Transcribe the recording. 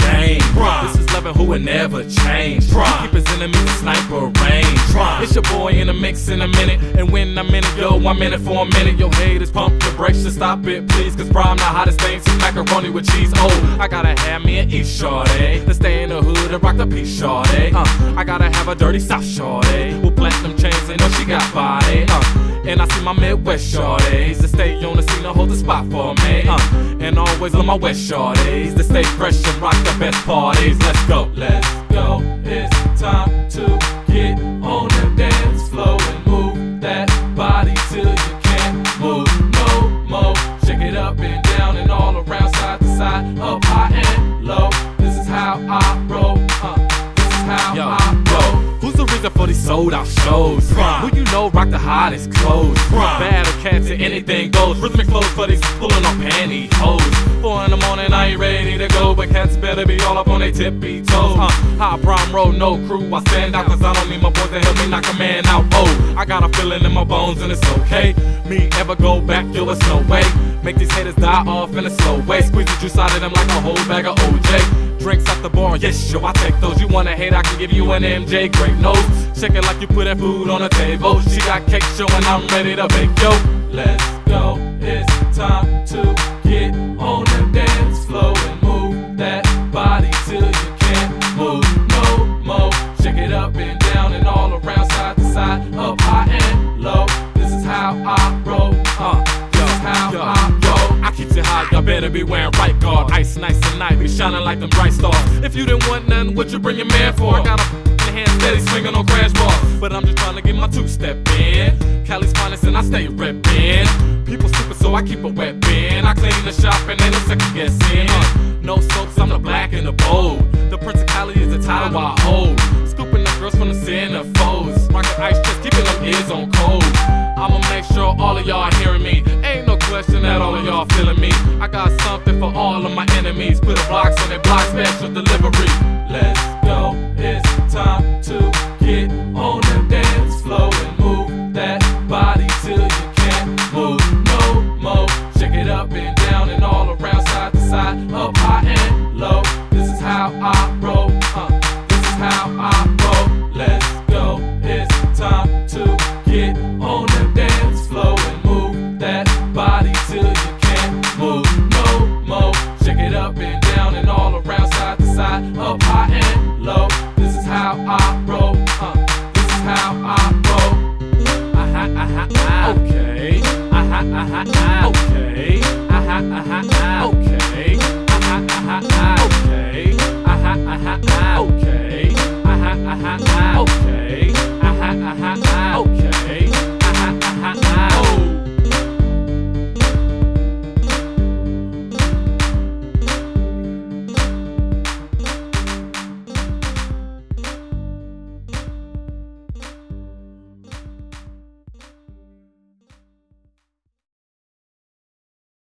game. This is loving who would never change. Keep his enemies a sniper range. It's your boy in the mix in a minute. And when I'm in it, yo, I'm in it for a minute. Yo, haters pump the brakes to stop it, please. Cause Prime the hottest thing since macaroni with cheese. Oh, I gotta have me an East Shorty. To stay in the hood and rock the peace Shorty. Uh, I gotta have a dirty South Shorty. With platinum chains and know she got body. Uh, and I see my Midwest shorties to stay on the scene and hold the spot for me. Uh, and always on my West shorties to stay fresh and rock the best parties. Let's go, let's go. It's time to get sold out shows? Who you know rock the hottest clothes? Battle cats and anything goes. Rhythmic flows for these pulling on pantyhose. But cats better be all up on their tippy toes. Uh, high prime road, no crew. I stand out cause I don't need my boys to help me knock a man out. Oh, I got a feeling in my bones and it's okay. Me ever go back, yo, it's no way. Make these haters die off in a slow way. Squeeze the juice out of them like a whole bag of OJ. Drinks at the bar, yes, yo, I take those. You wanna hate, I can give you an MJ, great nose. Shake it like you put that food on the table. She got cake show and I'm ready to bake, yo. Let's go, it's better be wearing right guard. Ice nice tonight, be shining like them bright stars. If you didn't want nothing, what you bring your man for? I got a hand steady swinging on crash bars. But I'm just trying to get my two step in. Cali's finest and I stay reppin'. People stupid, so I keep a wet bin. I clean the shop and ain't no second guessing. Uh, no soaps, I'm the black and the bold. The Prince of Cali is the title I hold. Scooping the girls from the centerfolds. Rockin' ice chest, keeping them ears on cold. I'ma make sure all of y'all hearing me. Question that all of y'all feeling me. I got something for all of my enemies. Put a blocks on their blocks, special side up high and low. This is how I roll, uh, this is how I roll. Aha, aha, ah. Okay. Aha, aha, ah. Okay. Aha, aha, ah. Okay. Aha, aha, ah. Okay. Aha, aha, ah. Okay. Ah. Okay. Ah. Okay. Aha, aha, ah.